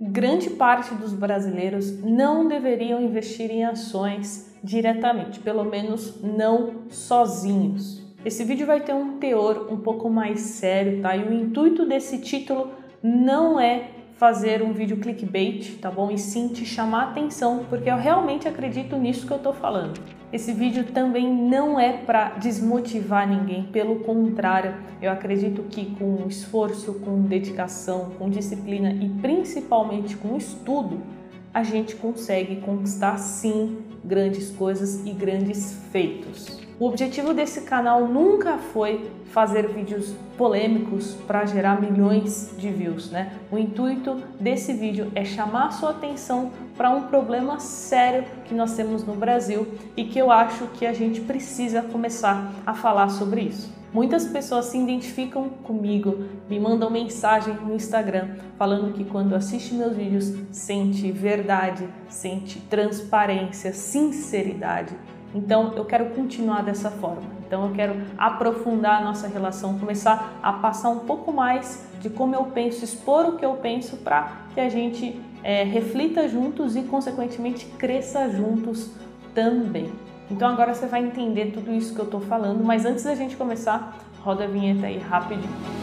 grande parte dos brasileiros não deveriam investir em ações diretamente, pelo menos não sozinhos. Esse vídeo vai ter um teor um pouco mais sério, tá? E o intuito desse título não é fazer um vídeo clickbait, tá bom? E sim te chamar atenção, porque eu realmente acredito nisso que eu tô falando. Esse vídeo também não é para desmotivar ninguém, pelo contrário, eu acredito que com esforço, com dedicação, com disciplina e principalmente com estudo, a gente consegue conquistar sim grandes coisas e grandes feitos. O objetivo desse canal nunca foi fazer vídeos polêmicos para gerar milhões de views, né? O intuito desse vídeo é chamar sua atenção para um problema sério que nós temos no Brasil e que eu acho que a gente precisa começar a falar sobre isso. Muitas pessoas se identificam comigo, me mandam mensagem no Instagram falando que quando assiste meus vídeos sente verdade, sente transparência, sinceridade então eu quero continuar dessa forma. Então eu quero aprofundar a nossa relação, começar a passar um pouco mais de como eu penso, expor o que eu penso para que a gente é, reflita juntos e, consequentemente, cresça juntos também. Então agora você vai entender tudo isso que eu estou falando, mas antes da gente começar, roda a vinheta aí rapidinho.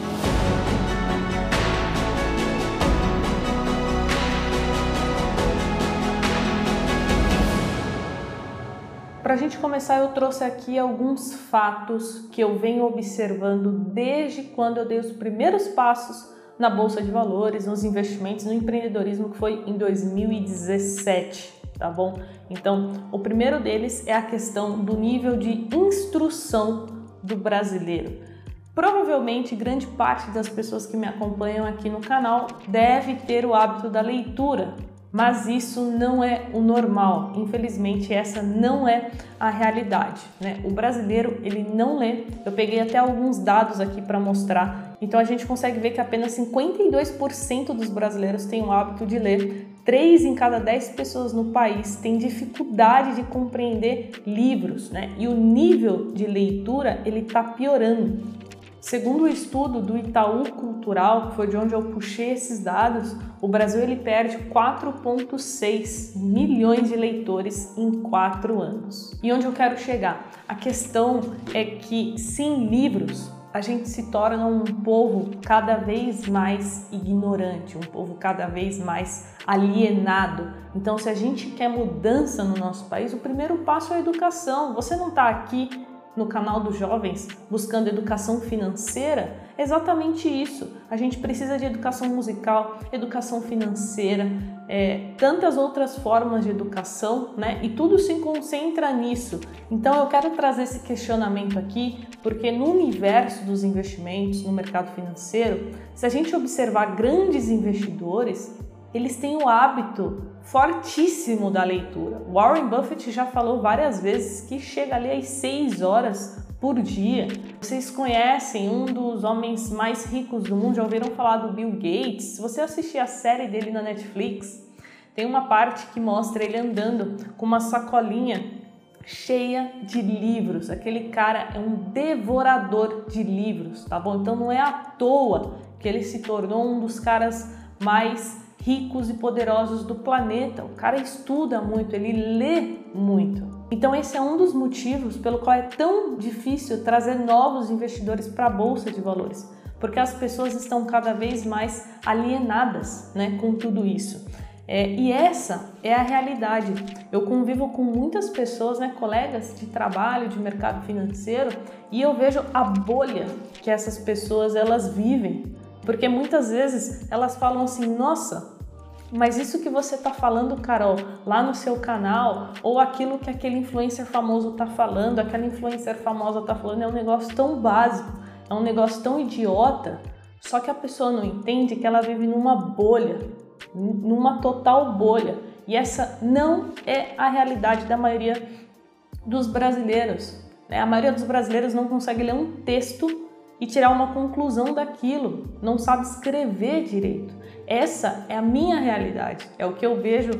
Para a gente começar, eu trouxe aqui alguns fatos que eu venho observando desde quando eu dei os primeiros passos na bolsa de valores, nos investimentos, no empreendedorismo, que foi em 2017, tá bom? Então, o primeiro deles é a questão do nível de instrução do brasileiro. Provavelmente grande parte das pessoas que me acompanham aqui no canal deve ter o hábito da leitura, mas isso não é o normal. Infelizmente, essa não é a realidade. Né? O brasileiro ele não lê. Eu peguei até alguns dados aqui para mostrar. Então a gente consegue ver que apenas 52% dos brasileiros têm o hábito de ler. 3 em cada 10 pessoas no país têm dificuldade de compreender livros, né? E o nível de leitura ele está piorando. Segundo o estudo do Itaú Cultural, que foi de onde eu puxei esses dados, o Brasil ele perde 4,6 milhões de leitores em quatro anos. E onde eu quero chegar? A questão é que sem livros a gente se torna um povo cada vez mais ignorante, um povo cada vez mais alienado. Então, se a gente quer mudança no nosso país, o primeiro passo é a educação. Você não está aqui no canal dos jovens buscando educação financeira, é exatamente isso. A gente precisa de educação musical, educação financeira, é, tantas outras formas de educação, né? E tudo se concentra nisso. Então eu quero trazer esse questionamento aqui, porque no universo dos investimentos, no mercado financeiro, se a gente observar grandes investidores, eles têm o hábito fortíssimo da leitura. Warren Buffett já falou várias vezes que chega ali às 6 horas por dia. Vocês conhecem um dos homens mais ricos do mundo? Já ouviram falar do Bill Gates? Se você assistir a série dele na Netflix, tem uma parte que mostra ele andando com uma sacolinha cheia de livros. Aquele cara é um devorador de livros, tá bom? Então não é à toa que ele se tornou um dos caras mais ricos e poderosos do planeta. O cara estuda muito, ele lê muito. Então esse é um dos motivos pelo qual é tão difícil trazer novos investidores para a bolsa de valores, porque as pessoas estão cada vez mais alienadas, né, com tudo isso. É, e essa é a realidade. Eu convivo com muitas pessoas, né, colegas de trabalho, de mercado financeiro, e eu vejo a bolha que essas pessoas elas vivem, porque muitas vezes elas falam assim: "Nossa, mas isso que você está falando, Carol, lá no seu canal, ou aquilo que aquele influencer famoso está falando, aquela influencer famosa está falando, é um negócio tão básico, é um negócio tão idiota, só que a pessoa não entende que ela vive numa bolha, numa total bolha. E essa não é a realidade da maioria dos brasileiros. Né? A maioria dos brasileiros não consegue ler um texto e tirar uma conclusão daquilo, não sabe escrever direito. Essa é a minha realidade, é o que eu vejo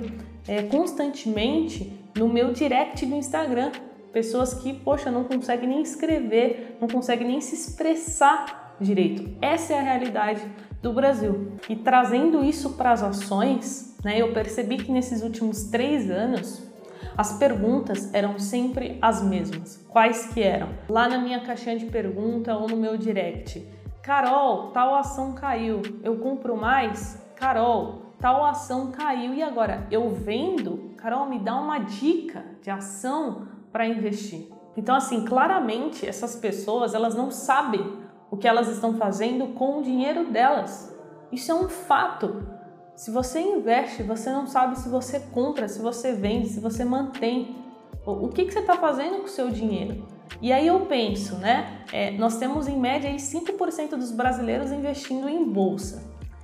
é, constantemente no meu direct do Instagram. Pessoas que, poxa, não conseguem nem escrever, não conseguem nem se expressar direito. Essa é a realidade do Brasil. E trazendo isso para as ações, né, eu percebi que nesses últimos três anos as perguntas eram sempre as mesmas. Quais que eram? Lá na minha caixinha de pergunta ou no meu direct. Carol, tal ação caiu. Eu compro mais? Carol, tal ação caiu e agora eu vendo? Carol, me dá uma dica de ação para investir. Então assim, claramente essas pessoas, elas não sabem o que elas estão fazendo com o dinheiro delas. Isso é um fato. Se você investe, você não sabe se você compra, se você vende, se você mantém. O que, que você está fazendo com o seu dinheiro? E aí eu penso, né? É, nós temos em média aí 5% dos brasileiros investindo em bolsa.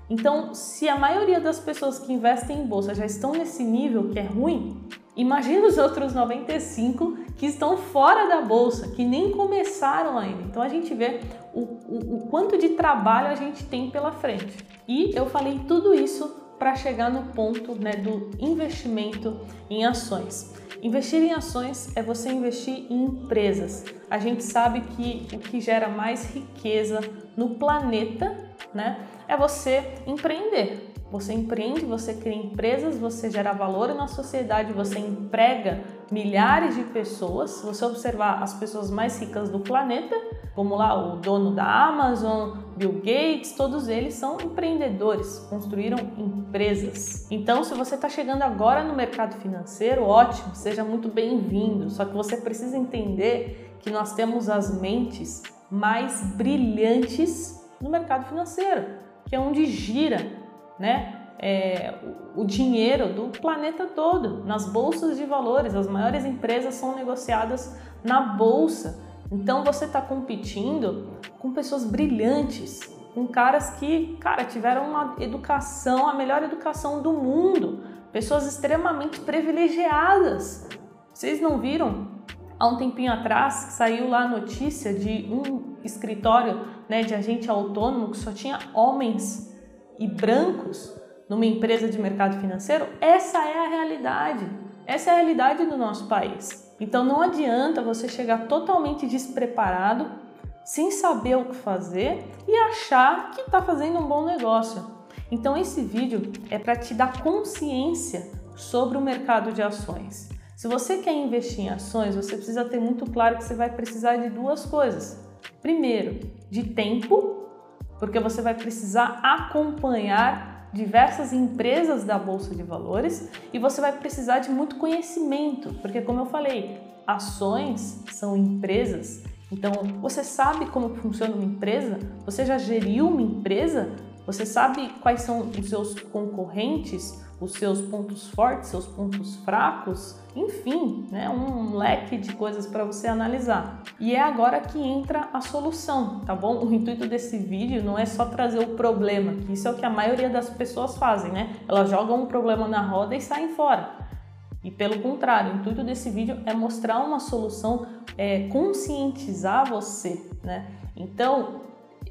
Então, se a maioria das pessoas que investem em bolsa já estão nesse nível que é ruim, imagina os outros 95 que estão fora da bolsa, que nem começaram ainda. Então a gente vê o, o, o quanto de trabalho a gente tem pela frente. E eu falei tudo isso para chegar no ponto né, do investimento em ações. Investir em ações é você investir em empresas. A gente sabe que o que gera mais riqueza no planeta né, é você empreender. Você empreende, você cria empresas, você gera valor na sociedade, você emprega milhares de pessoas. Se você observar as pessoas mais ricas do planeta, como lá o dono da Amazon, Bill Gates, todos eles são empreendedores, construíram empresas. Então, se você está chegando agora no mercado financeiro, ótimo, seja muito bem-vindo. Só que você precisa entender que nós temos as mentes mais brilhantes no mercado financeiro, que é onde gira né, é, o dinheiro do planeta todo nas bolsas de valores. As maiores empresas são negociadas na bolsa. Então você está competindo com pessoas brilhantes, com caras que, cara, tiveram uma educação, a melhor educação do mundo, pessoas extremamente privilegiadas. Vocês não viram? Há um tempinho atrás que saiu lá a notícia de um escritório né, de agente autônomo que só tinha homens e brancos numa empresa de mercado financeiro, essa é a realidade. Essa é a realidade do nosso país. Então não adianta você chegar totalmente despreparado, sem saber o que fazer e achar que está fazendo um bom negócio. Então esse vídeo é para te dar consciência sobre o mercado de ações. Se você quer investir em ações, você precisa ter muito claro que você vai precisar de duas coisas. Primeiro, de tempo porque você vai precisar acompanhar diversas empresas da bolsa de valores e você vai precisar de muito conhecimento, porque como eu falei, ações são empresas. Então, você sabe como funciona uma empresa? Você já geriu uma empresa? Você sabe quais são os seus concorrentes? Os seus pontos fortes, seus pontos fracos, enfim, né, um leque de coisas para você analisar. E é agora que entra a solução, tá bom? O intuito desse vídeo não é só trazer o problema, que isso é o que a maioria das pessoas fazem, né? Elas jogam um problema na roda e saem fora. E pelo contrário, o intuito desse vídeo é mostrar uma solução, é, conscientizar você, né? Então,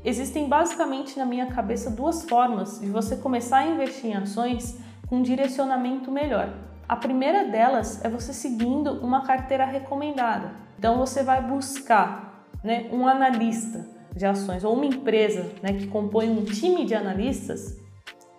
existem basicamente na minha cabeça duas formas de você começar a investir em ações um direcionamento melhor. A primeira delas é você seguindo uma carteira recomendada. Então você vai buscar né, um analista de ações ou uma empresa né, que compõe um time de analistas,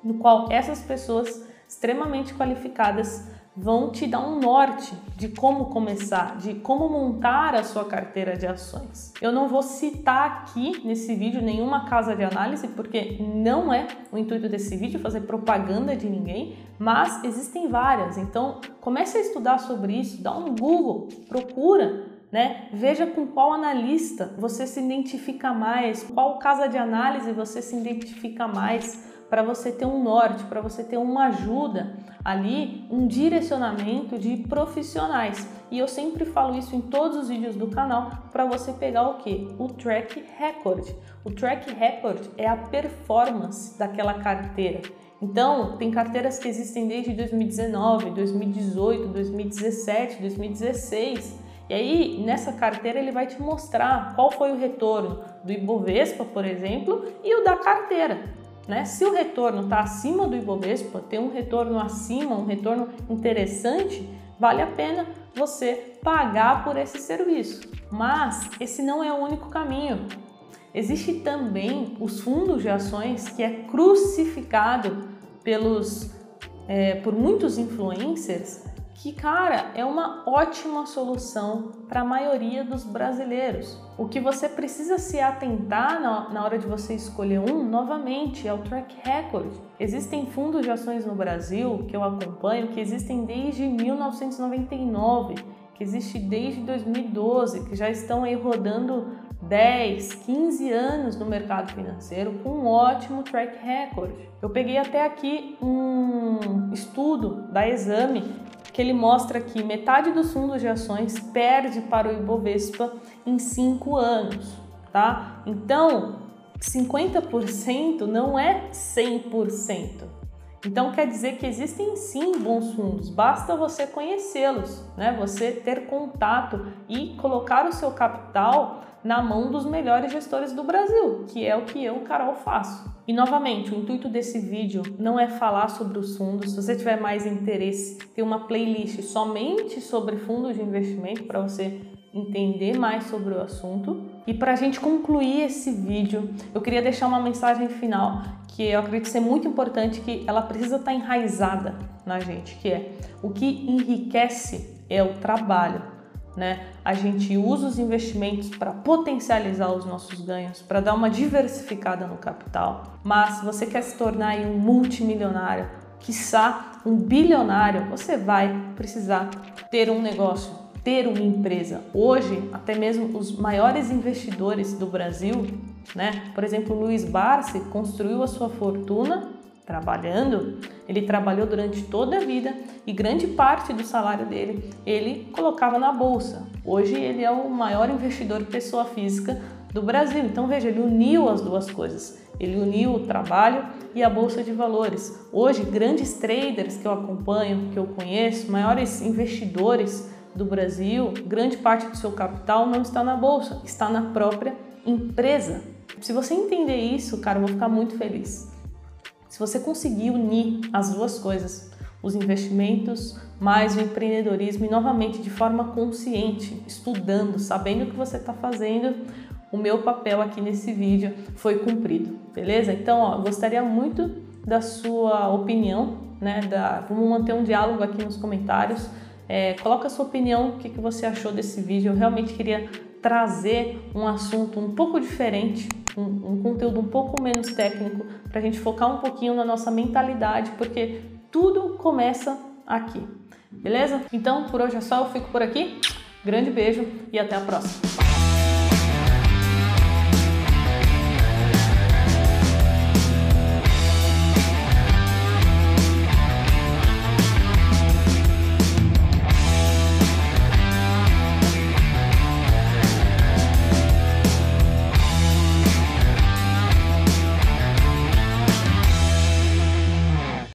no qual essas pessoas extremamente qualificadas vão te dar um norte de como começar, de como montar a sua carteira de ações. Eu não vou citar aqui nesse vídeo nenhuma casa de análise, porque não é o intuito desse vídeo fazer propaganda de ninguém, mas existem várias. Então, comece a estudar sobre isso, dá um Google, procura né? Veja com qual analista você se identifica mais, qual casa de análise você se identifica mais para você ter um norte, para você ter uma ajuda ali, um direcionamento de profissionais. E eu sempre falo isso em todos os vídeos do canal para você pegar o que? O track record. O track record é a performance daquela carteira. Então, tem carteiras que existem desde 2019, 2018, 2017, 2016. E aí, nessa carteira, ele vai te mostrar qual foi o retorno do Ibovespa, por exemplo, e o da carteira. Né? Se o retorno está acima do Ibovespa, tem um retorno acima, um retorno interessante, vale a pena você pagar por esse serviço. Mas esse não é o único caminho. Existe também os fundos de ações que é crucificado pelos é, por muitos influencers que, cara, é uma ótima solução para a maioria dos brasileiros. O que você precisa se atentar na, hora de você escolher um, novamente, é o track record. Existem fundos de ações no Brasil que eu acompanho que existem desde 1999, que existe desde 2012, que já estão aí rodando 10, 15 anos no mercado financeiro com um ótimo track record. Eu peguei até aqui um estudo da Exame que ele mostra que metade dos fundos de ações perde para o Ibovespa em 5 anos, tá? Então, 50% não é 100%. Então quer dizer que existem sim bons fundos, basta você conhecê-los, né? Você ter contato e colocar o seu capital na mão dos melhores gestores do Brasil, que é o que eu, Carol, faço. E novamente, o intuito desse vídeo não é falar sobre os fundos. Se você tiver mais interesse, tem uma playlist somente sobre fundos de investimento para você entender mais sobre o assunto. E para a gente concluir esse vídeo, eu queria deixar uma mensagem final que eu acredito ser muito importante, que ela precisa estar tá enraizada na gente, que é o que enriquece é o trabalho né? A gente usa os investimentos para potencializar os nossos ganhos, para dar uma diversificada no capital. Mas se você quer se tornar um multimilionário, quiçá um bilionário, você vai precisar ter um negócio, ter uma empresa. Hoje, até mesmo os maiores investidores do Brasil, né? Por exemplo, Luiz Barsi construiu a sua fortuna trabalhando, ele trabalhou durante toda a vida e grande parte do salário dele ele colocava na bolsa. Hoje ele é o maior investidor pessoa física do Brasil. Então veja, ele uniu as duas coisas. Ele uniu o trabalho e a bolsa de valores. Hoje, grandes traders que eu acompanho, que eu conheço, maiores investidores do Brasil, grande parte do seu capital não está na bolsa, está na própria empresa. Se você entender isso, cara, eu vou ficar muito feliz. Se você conseguir unir as duas coisas, os investimentos mais o empreendedorismo e novamente de forma consciente, estudando, sabendo o que você está fazendo, o meu papel aqui nesse vídeo foi cumprido, beleza? Então, ó, gostaria muito da sua opinião, né? Da, vamos manter um diálogo aqui nos comentários. É, coloca a sua opinião, o que, que você achou desse vídeo. Eu realmente queria trazer um assunto um pouco diferente um, um conteúdo um pouco menos técnico, para a gente focar um pouquinho na nossa mentalidade, porque tudo começa aqui. Beleza? Então, por hoje é só, eu fico por aqui. Grande beijo e até a próxima.